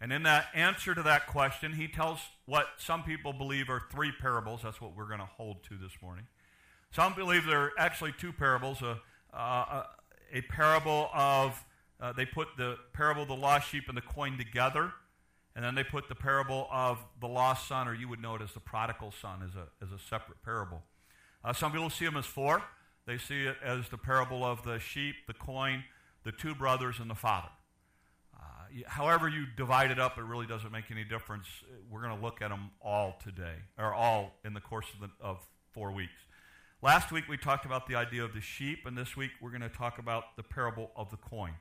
And in that answer to that question, he tells what some people believe are three parables. That's what we're going to hold to this morning. Some believe there are actually two parables a, uh, a, parable of, uh, they put the parable of the lost sheep and the coin together, and then they put the parable of the lost son, or you would know it as the prodigal son, as a, as a separate parable. Uh, some people see them as four. They see it as the parable of the sheep, the coin, the two brothers, and the father. However you divide it up, it really doesn't make any difference. We're going to look at them all today, or all in the course of, the, of four weeks. Last week we talked about the idea of the sheep, and this week we're going to talk about the parable of the coin.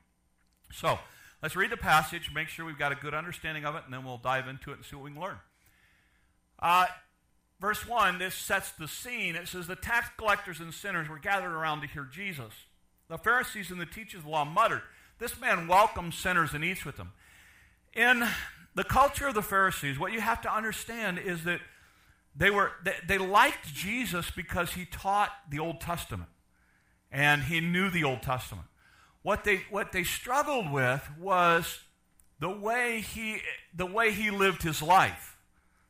So let's read the passage, make sure we've got a good understanding of it, and then we'll dive into it and see what we can learn. Uh, verse 1, this sets the scene. It says, The tax collectors and sinners were gathered around to hear Jesus. The Pharisees and the teachers of the law muttered, This man welcomes sinners and eats with them. In the culture of the Pharisees, what you have to understand is that they, were, they, they liked Jesus because he taught the Old Testament and he knew the Old Testament. What they, what they struggled with was the way, he, the way he lived his life.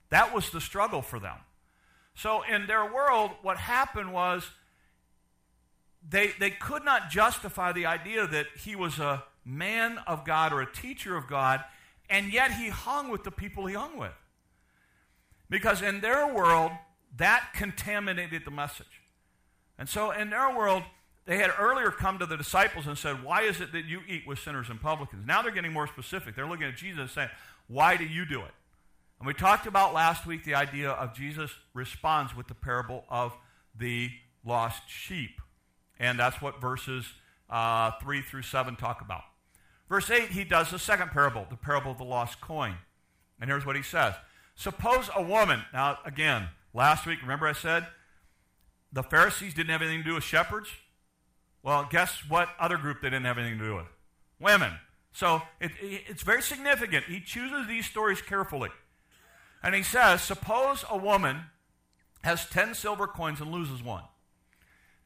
That was the struggle for them. So, in their world, what happened was they, they could not justify the idea that he was a man of God or a teacher of God, and yet he hung with the people he hung with. Because in their world, that contaminated the message. And so in their world, they had earlier come to the disciples and said, Why is it that you eat with sinners and publicans? Now they're getting more specific. They're looking at Jesus and saying, Why do you do it? And we talked about last week the idea of Jesus responds with the parable of the lost sheep. And that's what verses uh, 3 through 7 talk about. Verse 8, he does the second parable, the parable of the lost coin. And here's what he says Suppose a woman, now again, last week, remember I said the Pharisees didn't have anything to do with shepherds? Well, guess what other group they didn't have anything to do with? Women. So it, it's very significant. He chooses these stories carefully. And he says, Suppose a woman has 10 silver coins and loses one.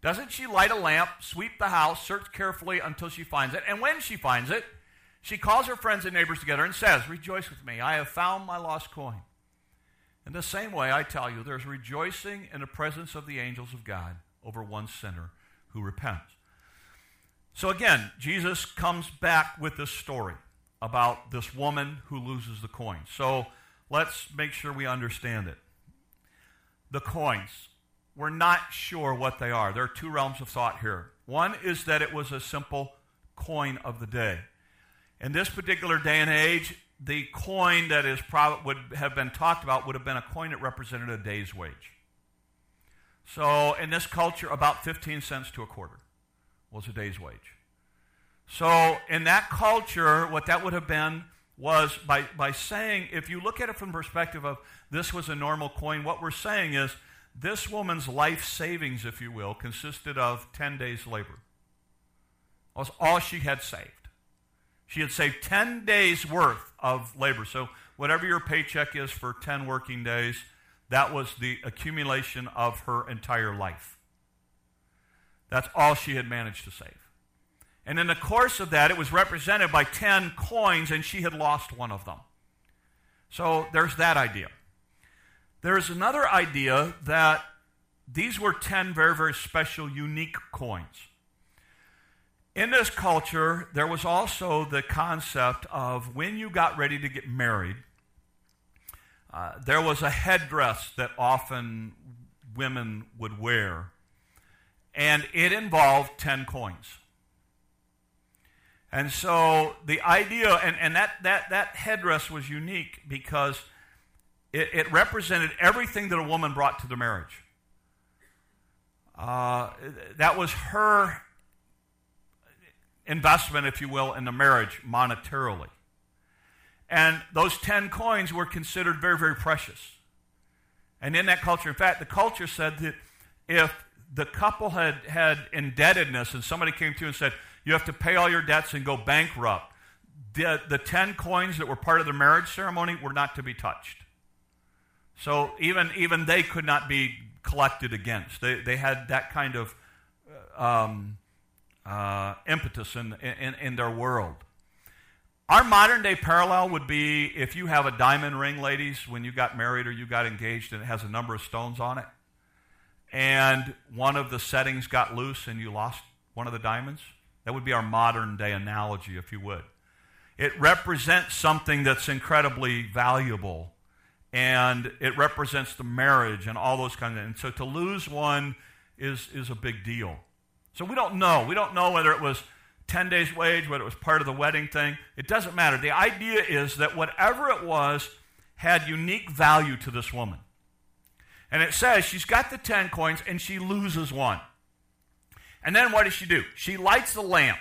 Doesn't she light a lamp, sweep the house, search carefully until she finds it? And when she finds it, she calls her friends and neighbors together and says, Rejoice with me, I have found my lost coin. In the same way, I tell you, there's rejoicing in the presence of the angels of God over one sinner who repents. So again, Jesus comes back with this story about this woman who loses the coin. So let's make sure we understand it. The coins, we're not sure what they are. There are two realms of thought here. One is that it was a simple coin of the day. In this particular day and age, the coin that is prob- would have been talked about would have been a coin that represented a day's wage. So in this culture, about 15 cents to a quarter was a day's wage. So in that culture, what that would have been was by, by saying, if you look at it from the perspective of this was a normal coin, what we're saying is this woman's life savings, if you will, consisted of 10 days' labor. That was all she had saved. She had saved 10 days' worth of labor. So, whatever your paycheck is for 10 working days, that was the accumulation of her entire life. That's all she had managed to save. And in the course of that, it was represented by 10 coins, and she had lost one of them. So, there's that idea. There's another idea that these were 10 very, very special, unique coins. In this culture, there was also the concept of when you got ready to get married, uh, there was a headdress that often women would wear, and it involved 10 coins. And so the idea, and, and that, that, that headdress was unique because it, it represented everything that a woman brought to the marriage. Uh, that was her investment, if you will, in the marriage monetarily. And those 10 coins were considered very, very precious. And in that culture, in fact, the culture said that if the couple had had indebtedness and somebody came to you and said, you have to pay all your debts and go bankrupt, the, the 10 coins that were part of the marriage ceremony were not to be touched. So even, even they could not be collected against. They, they had that kind of um, uh, impetus in, in, in their world. Our modern day parallel would be if you have a diamond ring, ladies, when you got married or you got engaged and it has a number of stones on it, and one of the settings got loose and you lost one of the diamonds. That would be our modern day analogy, if you would. It represents something that's incredibly valuable and it represents the marriage and all those kinds of things. and so to lose one is is a big deal. So we don't know. We don't know whether it was 10 days wage whether it was part of the wedding thing. It doesn't matter. The idea is that whatever it was had unique value to this woman. And it says she's got the 10 coins and she loses one. And then what does she do? She lights the lamp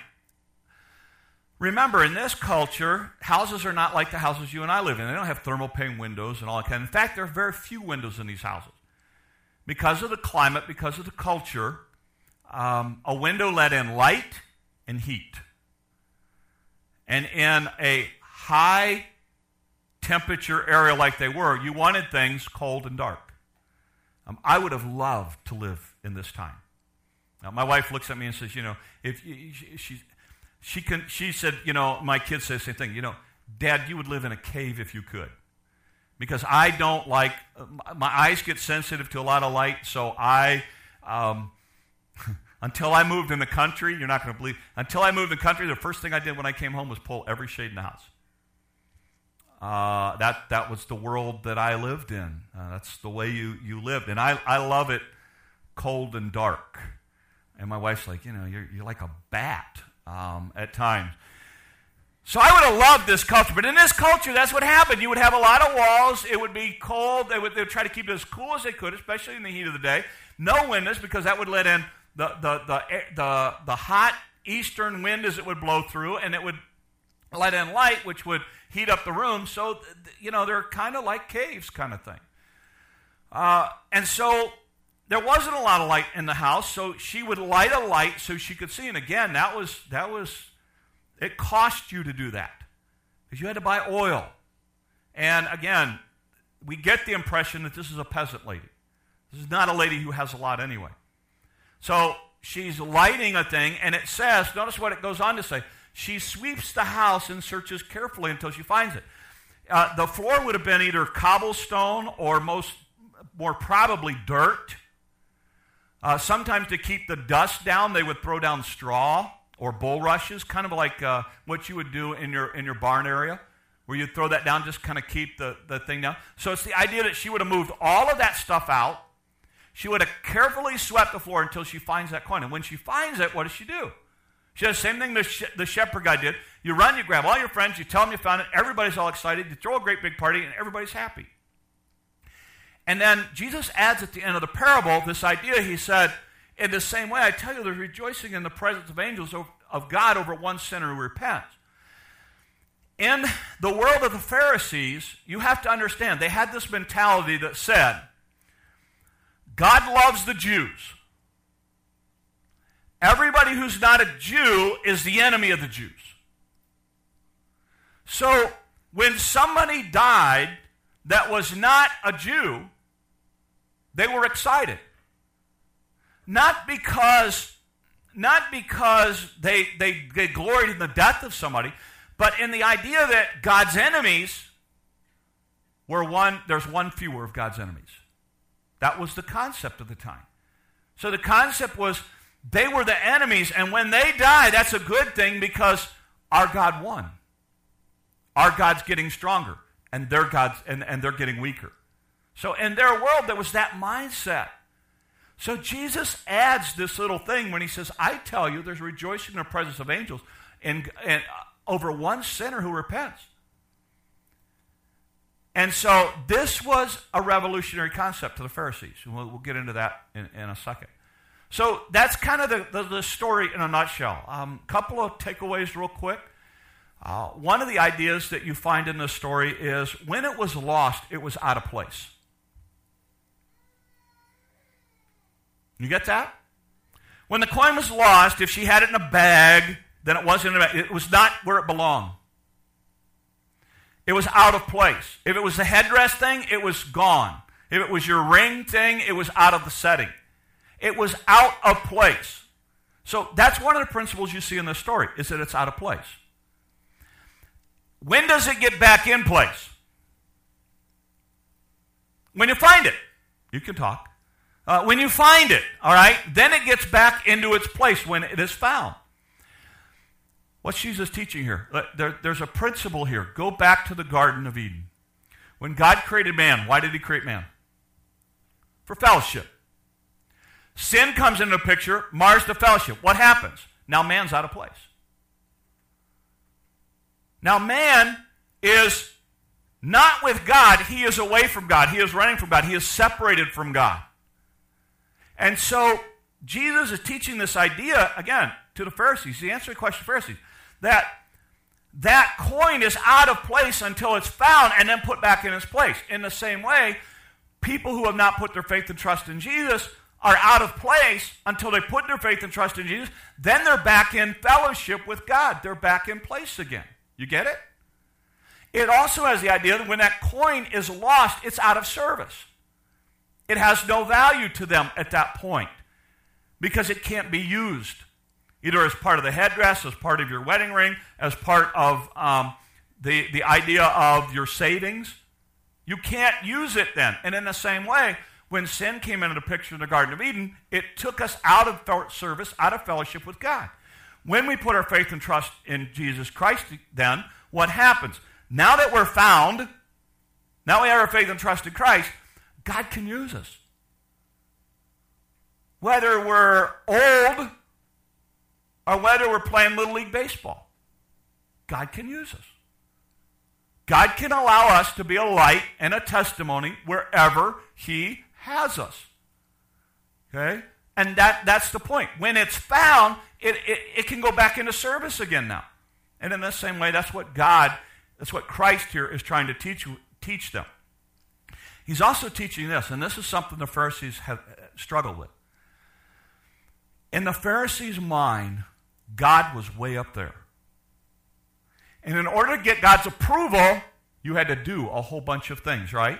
Remember, in this culture, houses are not like the houses you and I live in. They don't have thermal pane windows and all that kind. In fact, there are very few windows in these houses. Because of the climate, because of the culture, um, a window let in light and heat. And in a high temperature area like they were, you wanted things cold and dark. Um, I would have loved to live in this time. Now, my wife looks at me and says, you know, if you, she, she, can, she said, you know, my kids say the same thing. You know, Dad, you would live in a cave if you could. Because I don't like, my eyes get sensitive to a lot of light, so I, um, until I moved in the country, you're not going to believe, until I moved in the country, the first thing I did when I came home was pull every shade in the house. Uh, that, that was the world that I lived in. Uh, that's the way you, you lived. And I, I love it cold and dark. And my wife's like, you know, you're, you're like a bat um, at times. So I would have loved this culture, but in this culture, that's what happened. You would have a lot of walls. It would be cold. They would, they would try to keep it as cool as they could, especially in the heat of the day. No windows because that would let in the, the, the, the, the hot eastern wind as it would blow through, and it would let in light, which would heat up the room. So, you know, they're kind of like caves kind of thing. Uh, and so there wasn't a lot of light in the house, so she would light a light so she could see. And again, that was that was it cost you to do that because you had to buy oil. And again, we get the impression that this is a peasant lady. This is not a lady who has a lot anyway. So she's lighting a thing, and it says, notice what it goes on to say. She sweeps the house and searches carefully until she finds it. Uh, the floor would have been either cobblestone or most more probably dirt. Uh, sometimes to keep the dust down, they would throw down straw or bulrushes, kind of like uh, what you would do in your, in your barn area, where you'd throw that down, just kind of keep the, the thing down. So it's the idea that she would have moved all of that stuff out. She would have carefully swept the floor until she finds that coin. And when she finds it, what does she do? She does the same thing the, sh- the shepherd guy did. You run, you grab all your friends, you tell them you found it, everybody's all excited, you throw a great big party, and everybody's happy. And then Jesus adds at the end of the parable this idea. He said, In the same way, I tell you, there's rejoicing in the presence of angels of God over one sinner who repents. In the world of the Pharisees, you have to understand, they had this mentality that said, God loves the Jews. Everybody who's not a Jew is the enemy of the Jews. So when somebody died that was not a Jew, they were excited. Not because, not because they, they, they gloried in the death of somebody, but in the idea that God's enemies were one, there's one fewer of God's enemies. That was the concept of the time. So the concept was they were the enemies, and when they die, that's a good thing because our God won. Our God's getting stronger, and their God's and, and they're getting weaker. So in their world, there was that mindset. So Jesus adds this little thing when he says, I tell you, there's rejoicing in the presence of angels and, and uh, over one sinner who repents. And so this was a revolutionary concept to the Pharisees. And we'll, we'll get into that in, in, a second. So that's kind of the, the, the story in a nutshell. A um, couple of takeaways, real quick. Uh, one of the ideas that you find in this story is when it was lost, it was out of place. You get that? When the coin was lost, if she had it in a bag, then it wasn't a bag. It was not where it belonged. It was out of place. If it was the headdress thing, it was gone. If it was your ring thing, it was out of the setting. It was out of place. So that's one of the principles you see in this story, is that it's out of place. when does it get back in place? When you find it. You can talk. Uh, when you find it, all right, then it gets back into its place when it is found. What's Jesus teaching here? There, there's a principle here. Go back to the Garden of Eden. When God created man, why did he create man? For fellowship. Sin comes into the picture, mars the fellowship. What happens? Now man's out of place. Now man is not with God, he is away from God. He is running from God. He is separated from God. And so Jesus is teaching this idea again to the Pharisees. He answering the question the Pharisees that that coin is out of place until it's found and then put back in its place. In the same way, people who have not put their faith and trust in Jesus are out of place until they put their faith and trust in Jesus. Then they're back in fellowship with God. They're back in place again. You get it? It also has the idea that when that coin is lost, it's out of service. It has no value to them at that point because it can't be used either as part of the headdress, as part of your wedding ring, as part of um, the, the idea of your savings. You can't use it then. And in the same way, when sin came into the picture in the Garden of Eden, it took us out of service, out of fellowship with God. When we put our faith and trust in Jesus Christ, then what happens? Now that we're found, now we have our faith and trust in Christ, God can use us. Whether we're old or whether we're playing Little League Baseball. God can use us. God can allow us to be a light and a testimony wherever He has us. Okay? And that, that's the point. When it's found, it, it, it can go back into service again now. And in the same way, that's what God, that's what Christ here is trying to teach, teach them. He's also teaching this, and this is something the Pharisees have uh, struggled with. In the Pharisees' mind, God was way up there. And in order to get God's approval, you had to do a whole bunch of things, right?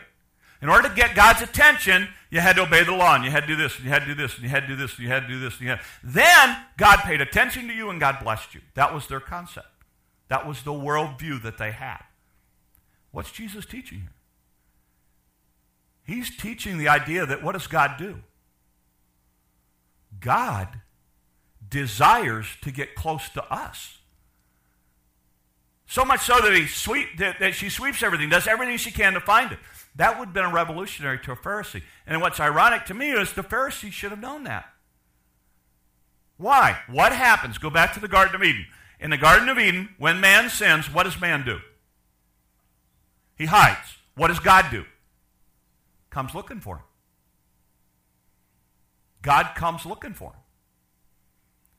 In order to get God's attention, you had to obey the law, and you had to do this, and you had to do this, and you had to do this, and you had to do this, and you had. Then God paid attention to you, and God blessed you. That was their concept. That was the worldview that they had. What's Jesus teaching here? He's teaching the idea that what does God do? God desires to get close to us. So much so that, he sweep, that, that she sweeps everything, does everything she can to find it. That would have been a revolutionary to a Pharisee. And what's ironic to me is the Pharisee should have known that. Why? What happens? Go back to the Garden of Eden. In the Garden of Eden, when man sins, what does man do? He hides. What does God do? Comes looking for him. God comes looking for him.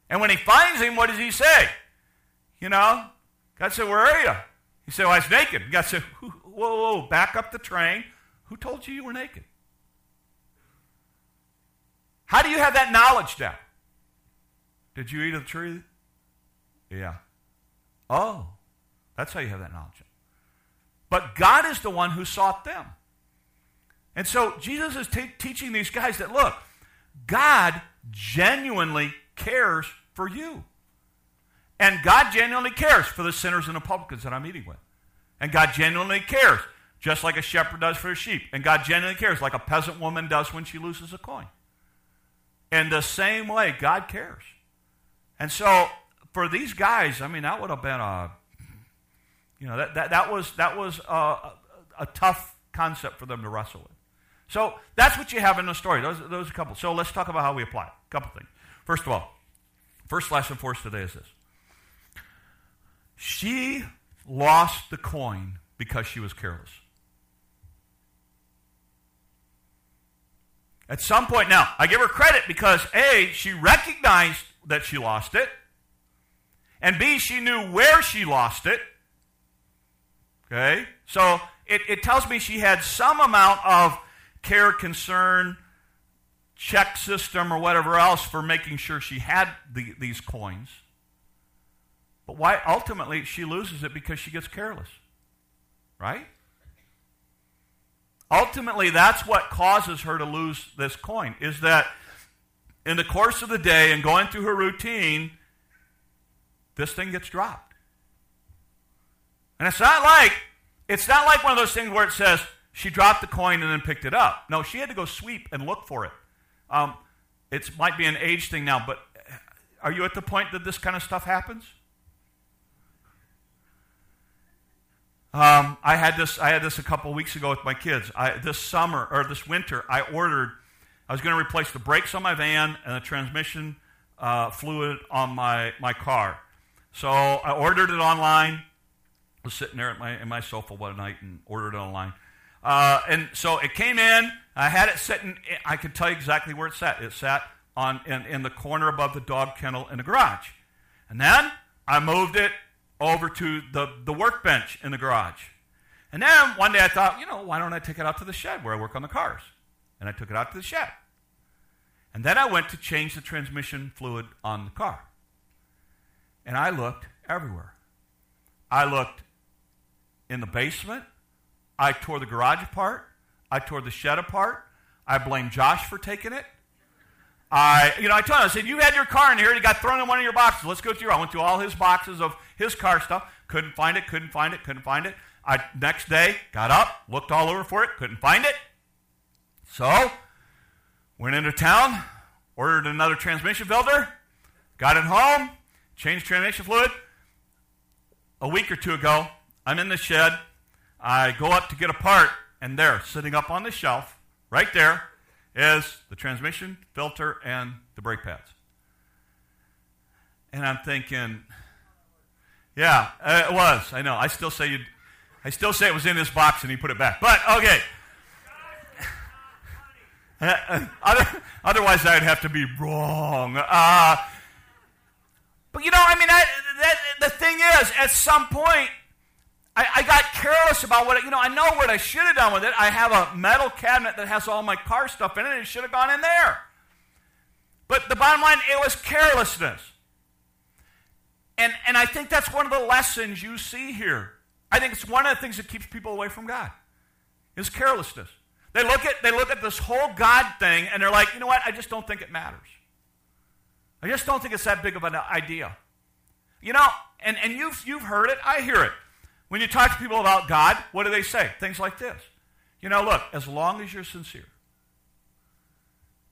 And when he finds him, what does he say? You know, God said, Where are you? He said, Well, I was naked. God said, Whoa, whoa, back up the train. Who told you you were naked? How do you have that knowledge now? Did you eat of the tree? Yeah. Oh, that's how you have that knowledge. But God is the one who sought them. And so Jesus is t- teaching these guys that look, God genuinely cares for you. And God genuinely cares for the sinners and the publicans that I'm meeting with. And God genuinely cares, just like a shepherd does for a sheep. And God genuinely cares, like a peasant woman does when she loses a coin. In the same way, God cares. And so, for these guys, I mean, that would have been a, you know, that, that, that was, that was a, a, a tough concept for them to wrestle with. So that's what you have in the story. Those, those are a couple. So let's talk about how we apply it. A couple things. First of all, First lesson for us today is this she lost the coin because she was careless. At some point, now, I give her credit because A, she recognized that she lost it, and B, she knew where she lost it. Okay? So it, it tells me she had some amount of care, concern, check system or whatever else for making sure she had the, these coins. But why ultimately she loses it because she gets careless. Right? Ultimately, that's what causes her to lose this coin, is that in the course of the day and going through her routine, this thing gets dropped. And it's not like it's not like one of those things where it says she dropped the coin and then picked it up. No, she had to go sweep and look for it. Um, it might be an age thing now, but are you at the point that this kind of stuff happens? Um, I had this. I had this a couple weeks ago with my kids. I, this summer or this winter, I ordered. I was going to replace the brakes on my van and the transmission uh, fluid on my my car. So I ordered it online. I was sitting there at my in my sofa one night and ordered it online. Uh, and so it came in. I had it sitting. I could tell you exactly where it sat. It sat on in, in the corner above the dog kennel in the garage. And then I moved it over to the, the workbench in the garage. And then one day I thought, you know, why don't I take it out to the shed where I work on the cars? And I took it out to the shed. And then I went to change the transmission fluid on the car. And I looked everywhere. I looked in the basement. I tore the garage apart. I tore the shed apart. I blamed Josh for taking it. I, you know, I told him, I said, you had your car in here and it got thrown in one of your boxes. Let's go through. I went through all his boxes of his car stuff. Couldn't find it, couldn't find it, couldn't find it. I, next day, got up, looked all over for it, couldn't find it. So, went into town, ordered another transmission filter, got it home, changed transmission fluid. A week or two ago, I'm in the shed. I go up to get a part, and there, sitting up on the shelf, right there, is the transmission filter and the brake pads. And I'm thinking, yeah, it was. I know. I still say you. I still say it was in this box and he put it back. But okay. Otherwise, I'd have to be wrong. Uh, but you know, I mean, I, that, the thing is, at some point, I, I, got careless about what, you know, I know what I should have done with it. I have a metal cabinet that has all my car stuff in it, and it should have gone in there. But the bottom line, it was carelessness. And, and I think that's one of the lessons you see here. I think it's one of the things that keeps people away from God is carelessness. They look at they look at this whole God thing and they're like, you know what? I just don't think it matters. I just don't think it's that big of an idea. You know, and, and you've you've heard it, I hear it. When you talk to people about God, what do they say? Things like this. You know, look, as long as you're sincere,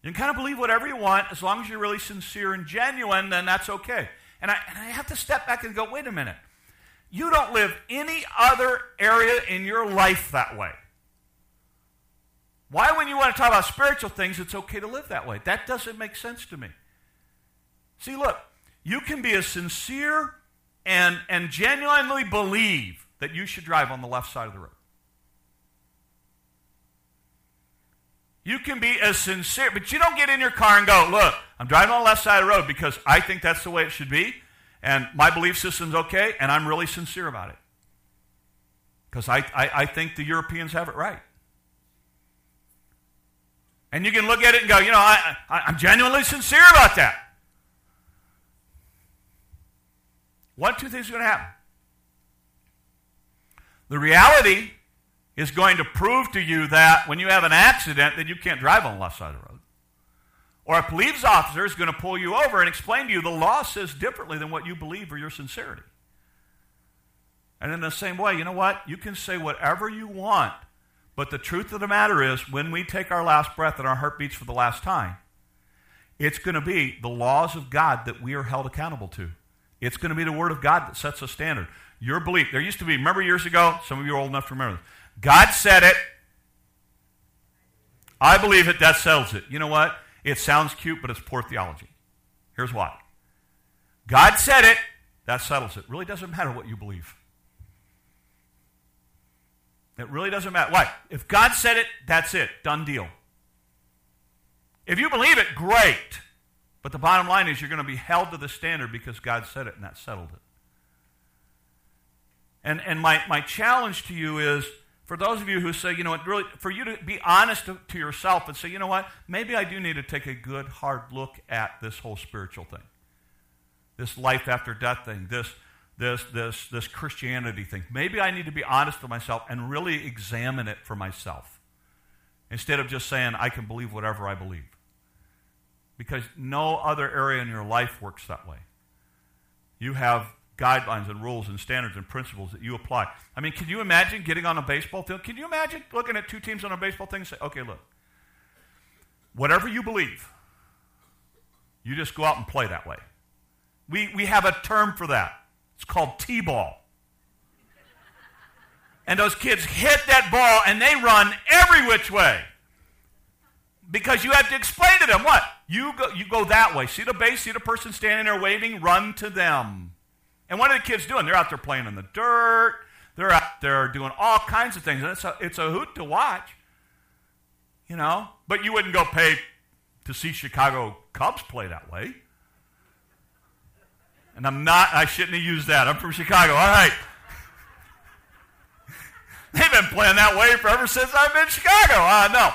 you can kind of believe whatever you want, as long as you're really sincere and genuine, then that's okay. And I, and I have to step back and go, wait a minute. You don't live any other area in your life that way. Why, when you want to talk about spiritual things, it's okay to live that way? That doesn't make sense to me. See, look, you can be as sincere and, and genuinely believe that you should drive on the left side of the road. You can be as sincere, but you don't get in your car and go, look, I'm driving on the left side of the road because I think that's the way it should be, and my belief system's okay, and I'm really sincere about it. Because I, I, I think the Europeans have it right. And you can look at it and go, you know, I, I, I'm genuinely sincere about that. One, two things are going to happen. The reality is going to prove to you that when you have an accident that you can't drive on the left side of the road. Or a police officer is going to pull you over and explain to you the law says differently than what you believe or your sincerity. And in the same way, you know what? You can say whatever you want, but the truth of the matter is, when we take our last breath and our heart beats for the last time, it's going to be the laws of God that we are held accountable to. It's going to be the Word of God that sets a standard. Your belief. There used to be, remember years ago? Some of you are old enough to remember this. God said it. I believe it. That settles it. You know what? It sounds cute, but it's poor theology. Here's why God said it. That settles it. Really doesn't matter what you believe. It really doesn't matter. Why? If God said it, that's it. Done deal. If you believe it, great. But the bottom line is you're going to be held to the standard because God said it and that settled it. And, and my, my challenge to you is for those of you who say, you know, what, really, for you to be honest to, to, yourself and say, you know what, maybe I do need to take a good, hard look at this whole spiritual thing, this life after death thing, this, this, this, this Christianity thing. Maybe I need to be honest with myself and really examine it for myself instead of just saying, I can believe whatever I believe. Because no other area in your life works that way. You have guidelines and rules and standards and principles that you apply. I mean, can you imagine getting on a baseball field? Can you imagine looking at two teams on a baseball thing and say, okay, look, whatever you believe, you just go out and play that way. We, we have a term for that. It's called T ball. And those kids hit that ball and they run every which way. Because you have to explain to them what? You go, you go that way. See the base, see the person standing there waving, run to them. And what are the kids doing? They're out there playing in the dirt. They're out there doing all kinds of things. And it's a, it's a hoot to watch, you know. But you wouldn't go pay to see Chicago Cubs play that way. And I'm not, I shouldn't have used that. I'm from Chicago. All right. They've been playing that way for ever since I've been in Chicago. Uh, no.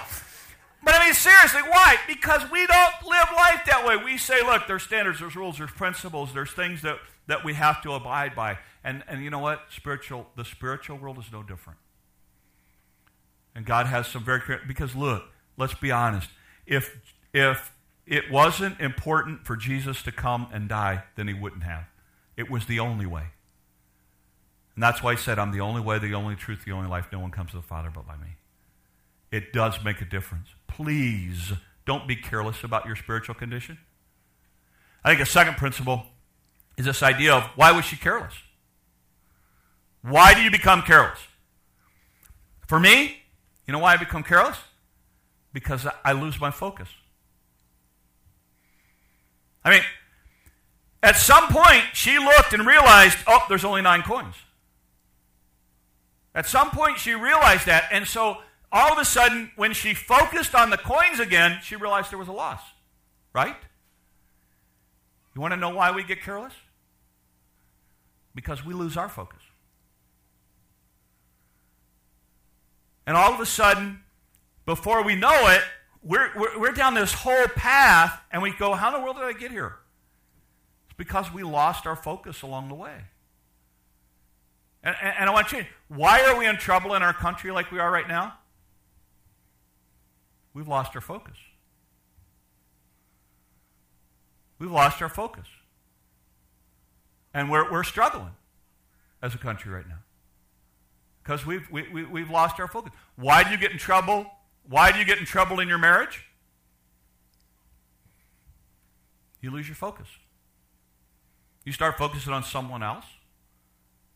But I mean, seriously, why? Because we don't live life that way. We say, look, there's standards, there's rules, there's principles, there's things that, that we have to abide by. And, and you know what? Spiritual, the spiritual world is no different. And God has some very because look, let's be honest. If if it wasn't important for Jesus to come and die, then he wouldn't have. It was the only way. And that's why he said, I'm the only way, the only truth, the only life. No one comes to the Father but by me. It does make a difference. Please don't be careless about your spiritual condition. I think a second principle is this idea of why was she careless? Why do you become careless? For me, you know why I become careless? Because I lose my focus. I mean, at some point, she looked and realized, oh, there's only nine coins. At some point, she realized that. And so, all of a sudden, when she focused on the coins again, she realized there was a loss. Right? You want to know why we get careless? Because we lose our focus. And all of a sudden, before we know it, we're, we're, we're, down this whole path, and we go, How in the world did I get here? It's because we lost our focus along the way. And, and, and I want change. Why are we in trouble in our country like we are right now? We've lost our focus. We've lost our focus. And we're, we're struggling as a country right now because we've, we, we, we've lost our focus. Why do you get in trouble? Why do you get in trouble in your marriage? You lose your focus. You start focusing on someone else.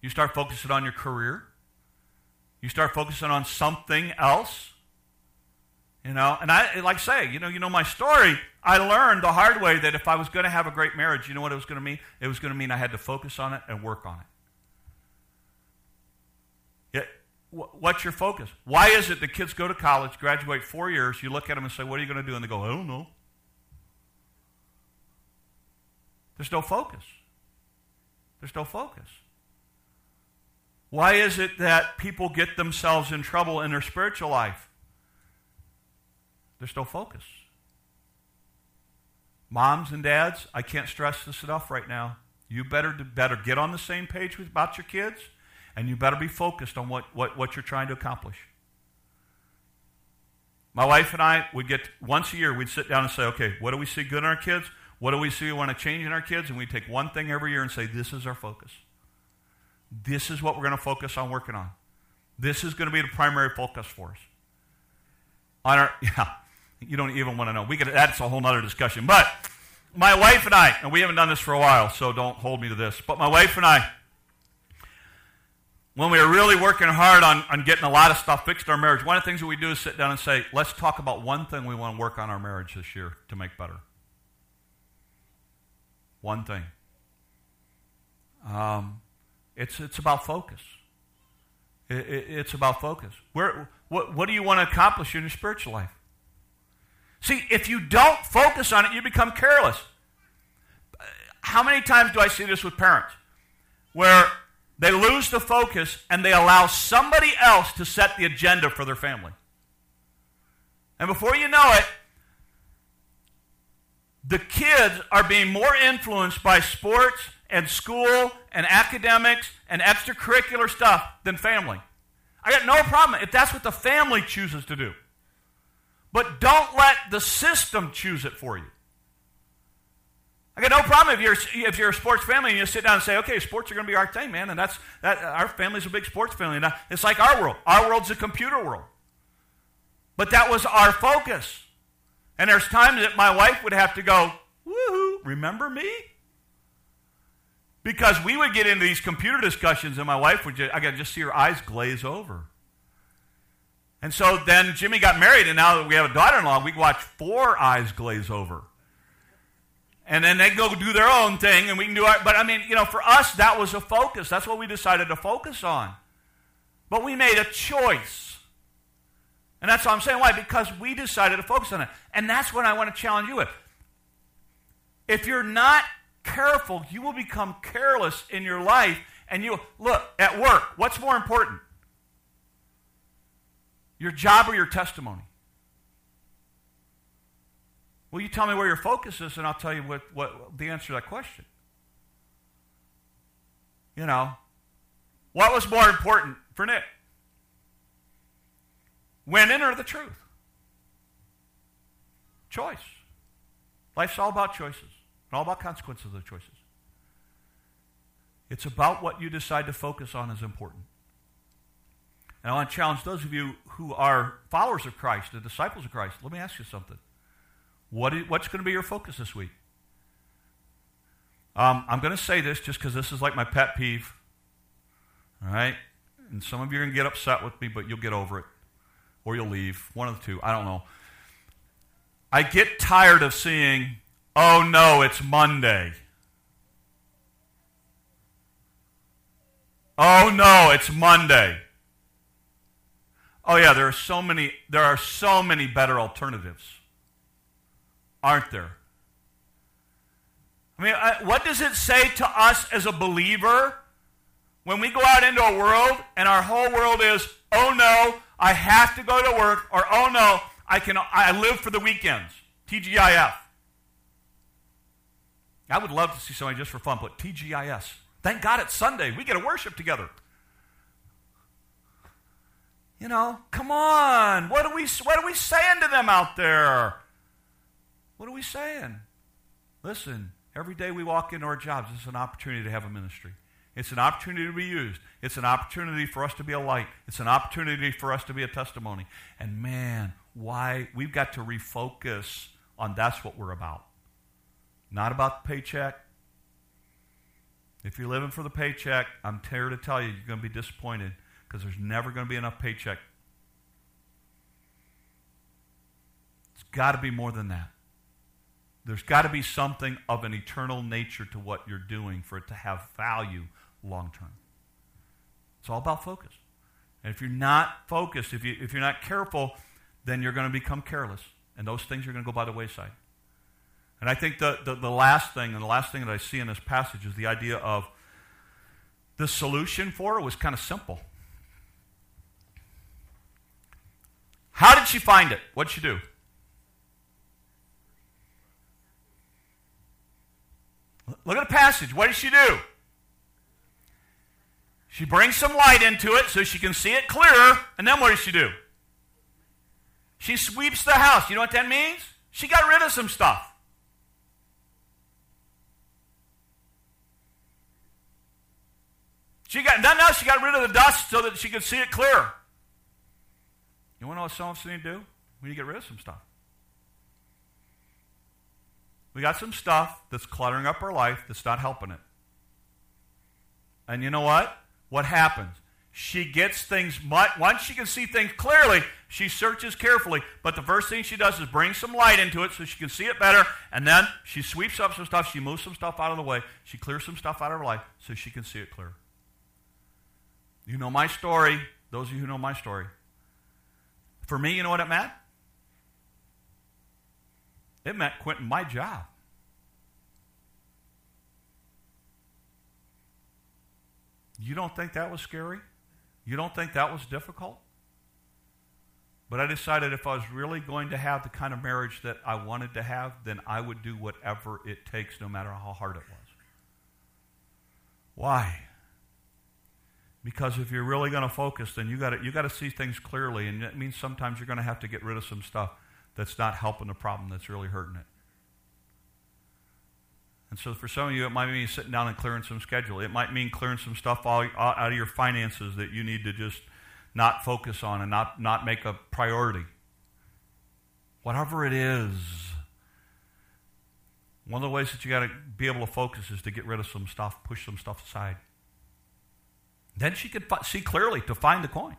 You start focusing on your career. You start focusing on something else. You know, and I like say, you know, you know my story. I learned the hard way that if I was going to have a great marriage, you know what it was going to mean? It was going to mean I had to focus on it and work on it. what's your focus? Why is it the kids go to college, graduate four years, you look at them and say, What are you going to do? And they go, I don't know. There's no focus. There's no focus. Why is it that people get themselves in trouble in their spiritual life? There's no focus. Moms and dads, I can't stress this enough right now. You better better get on the same page with, about your kids and you better be focused on what, what, what you're trying to accomplish. My wife and I would get, once a year, we'd sit down and say, okay, what do we see good in our kids? What do we see we want to change in our kids? And we take one thing every year and say, this is our focus. This is what we're going to focus on working on. This is going to be the primary focus for us. On our, yeah, you don't even want to know. We could, that's a whole other discussion. But my wife and I, and we haven't done this for a while, so don't hold me to this, but my wife and I, when we are really working hard on, on getting a lot of stuff fixed in our marriage, one of the things that we do is sit down and say, let's talk about one thing we want to work on our marriage this year to make better. One thing. Um, it's, it's about focus. It, it, it's about focus. Where, what, what do you want to accomplish in your spiritual life? See, if you don't focus on it, you become careless. How many times do I see this with parents? Where they lose the focus and they allow somebody else to set the agenda for their family. And before you know it, the kids are being more influenced by sports and school and academics and extracurricular stuff than family. I got no problem if that's what the family chooses to do. But don't let the system choose it for you. I got no problem if you're if you're a sports family and you sit down and say, okay, sports are going to be our thing, man, and that's that. Our family's a big sports family. Now, it's like our world. Our world's a computer world. But that was our focus. And there's times that my wife would have to go, woohoo, remember me? Because we would get into these computer discussions, and my wife would just, I could just see her eyes glaze over. And so then Jimmy got married, and now that we have a daughter in law, we watch four eyes glaze over. And then they go do their own thing and we can do our but i mean you know for us that was a focus. That's what we decided to focus on. But we made a choice. And that's what i'm saying. Why? Because we decided to focus on it. And that's what i want to challenge you with. If you're not careful you will become careless in your life and you look at work what's more important your job or your testimony well, you tell me where your focus is, and I'll tell you what, what the answer to that question. You know, what was more important for Nick? Winning or the truth? Choice. Life's all about choices and all about consequences of the choices. It's about what you decide to focus on is important. And I want to challenge those of you who are followers of Christ, the disciples of Christ. Let me ask you something. What is, what's going to be your focus this week? Um, I'm going to say this just because this is like my pet peeve. All right? And some of you are going to get upset with me, but you'll get over it. Or you'll leave. One of the two. I don't know. I get tired of seeing, oh no, it's Monday. Oh no, it's Monday. Oh yeah, there are so many there are so many better alternatives aren't there? I mean, I, what does it say to us as a believer when we go out into a world and our whole world is, oh no, I have to go to work, or oh no, I can I live for the weekends. TGIF. I would love to see somebody just for fun put TGIS. Thank God it's Sunday. We get to worship together. You know, come on. What are we what are we saying to them out there? What are we saying? Listen, every day we walk into our jobs, it's an opportunity to have a ministry. It's an opportunity to be used. It's an opportunity for us to be a light. It's an opportunity for us to be a testimony. And man, why we've got to refocus on that's what we're about. Not about the paycheck. If you're living for the paycheck, I'm here to tell you, you're going to be disappointed because there's never going to be enough paycheck. It's got to be more than that. There's got to be something of an eternal nature to what you're doing for it to have value long term. It's all about focus. And if you're not focused, if, you, if you're not careful, then you're going to become careless. And those things are going to go by the wayside. And I think the, the, the last thing, and the last thing that I see in this passage is the idea of the solution for it was kind of simple. How did she find it? What did she do? Look at the passage. What does she do? She brings some light into it so she can see it clearer. And then what does she do? She sweeps the house. You know what that means? She got rid of some stuff. She got nothing else. She got rid of the dust so that she could see it clearer. You want to know what some of need to do? We need to get rid of some stuff. We got some stuff that's cluttering up our life that's not helping it. And you know what? What happens? She gets things, once she can see things clearly, she searches carefully. But the first thing she does is bring some light into it so she can see it better. And then she sweeps up some stuff. She moves some stuff out of the way. She clears some stuff out of her life so she can see it clear. You know my story. Those of you who know my story. For me, you know what it meant? It meant quitting my job. You don't think that was scary? You don't think that was difficult? But I decided if I was really going to have the kind of marriage that I wanted to have, then I would do whatever it takes, no matter how hard it was. Why? Because if you're really going to focus, then you got you got to see things clearly, and it means sometimes you're going to have to get rid of some stuff that's not helping the problem, that's really hurting it. And so for some of you, it might mean sitting down and clearing some schedule. It might mean clearing some stuff out of your finances that you need to just not focus on and not, not make a priority. Whatever it is, one of the ways that you got to be able to focus is to get rid of some stuff, push some stuff aside. Then she could see clearly to find the coin.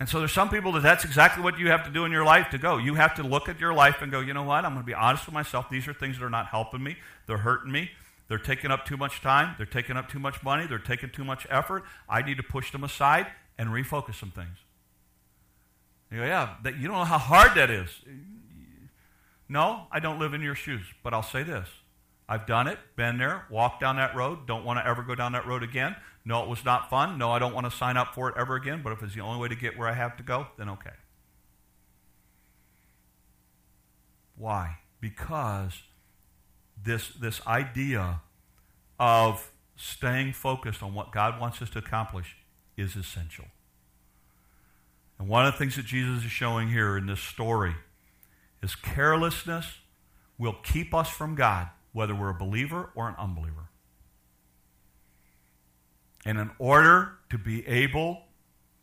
And so there's some people that that's exactly what you have to do in your life to go. You have to look at your life and go, you know what? I'm going to be honest with myself. These are things that are not helping me. They're hurting me. They're taking up too much time. They're taking up too much money. They're taking too much effort. I need to push them aside and refocus some things. You go, yeah, that, you don't know how hard that is. No, I don't live in your shoes, but I'll say this. I've done it, been there, walked down that road, don't want to ever go down that road again. No, it was not fun. No, I don't want to sign up for it ever again, but if it's the only way to get where I have to go, then okay. Why? Because this, this idea of staying focused on what God wants us to accomplish is essential. And one of the things that Jesus is showing here in this story is carelessness will keep us from God, whether we're a believer or an unbeliever. And in order to be able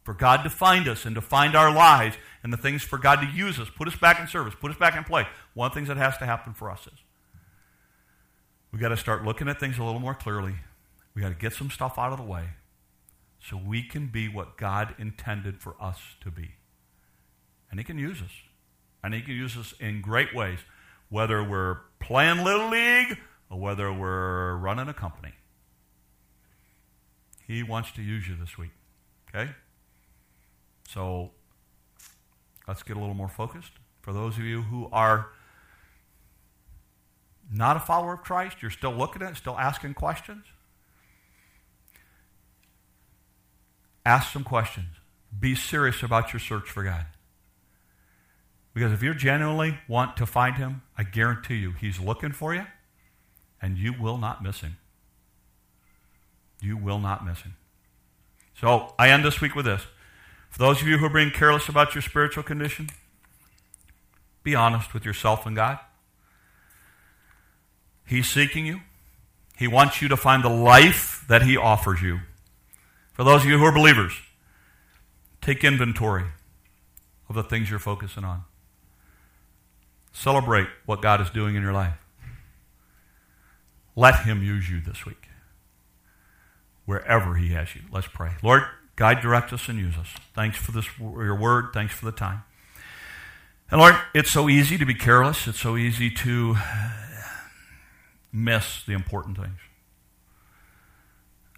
for God to find us and to find our lives and the things for God to use us, put us back in service, put us back in play, one of the things that has to happen for us is we've got to start looking at things a little more clearly. We've got to get some stuff out of the way so we can be what God intended for us to be. And He can use us. And He can use us in great ways, whether we're playing Little League or whether we're running a company. He wants to use you this week. Okay? So let's get a little more focused. For those of you who are not a follower of Christ, you're still looking at it, still asking questions. Ask some questions. Be serious about your search for God. Because if you genuinely want to find Him, I guarantee you, He's looking for you, and you will not miss Him. You will not miss Him. So I end this week with this. For those of you who are being careless about your spiritual condition, be honest with yourself and God. He's seeking you. He wants you to find the life that He offers you. For those of you who are believers, take inventory of the things you're focusing on. Celebrate what God is doing in your life. Let Him use you this week, wherever He has you. Let's pray. Lord, guide, direct us, and use us. Thanks for this, your word. Thanks for the time. And Lord, it's so easy to be careless. It's so easy to miss the important things.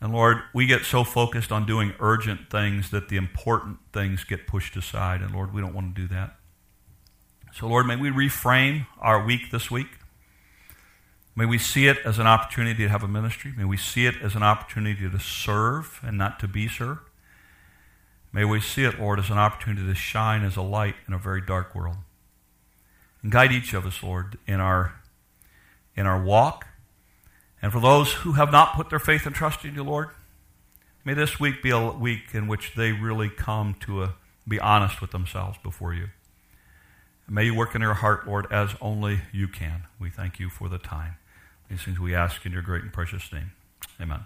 And Lord, we get so focused on doing urgent things that the important things get pushed aside. And Lord, we don't want to do that. So, Lord, may we reframe our week this week. May we see it as an opportunity to have a ministry. May we see it as an opportunity to serve and not to be served. May we see it, Lord, as an opportunity to shine as a light in a very dark world. And guide each of us, Lord, in our, in our walk and for those who have not put their faith and trust in you, Lord, may this week be a week in which they really come to a, be honest with themselves before you. May you work in their heart, Lord, as only you can. We thank you for the time. These things we ask in your great and precious name. Amen.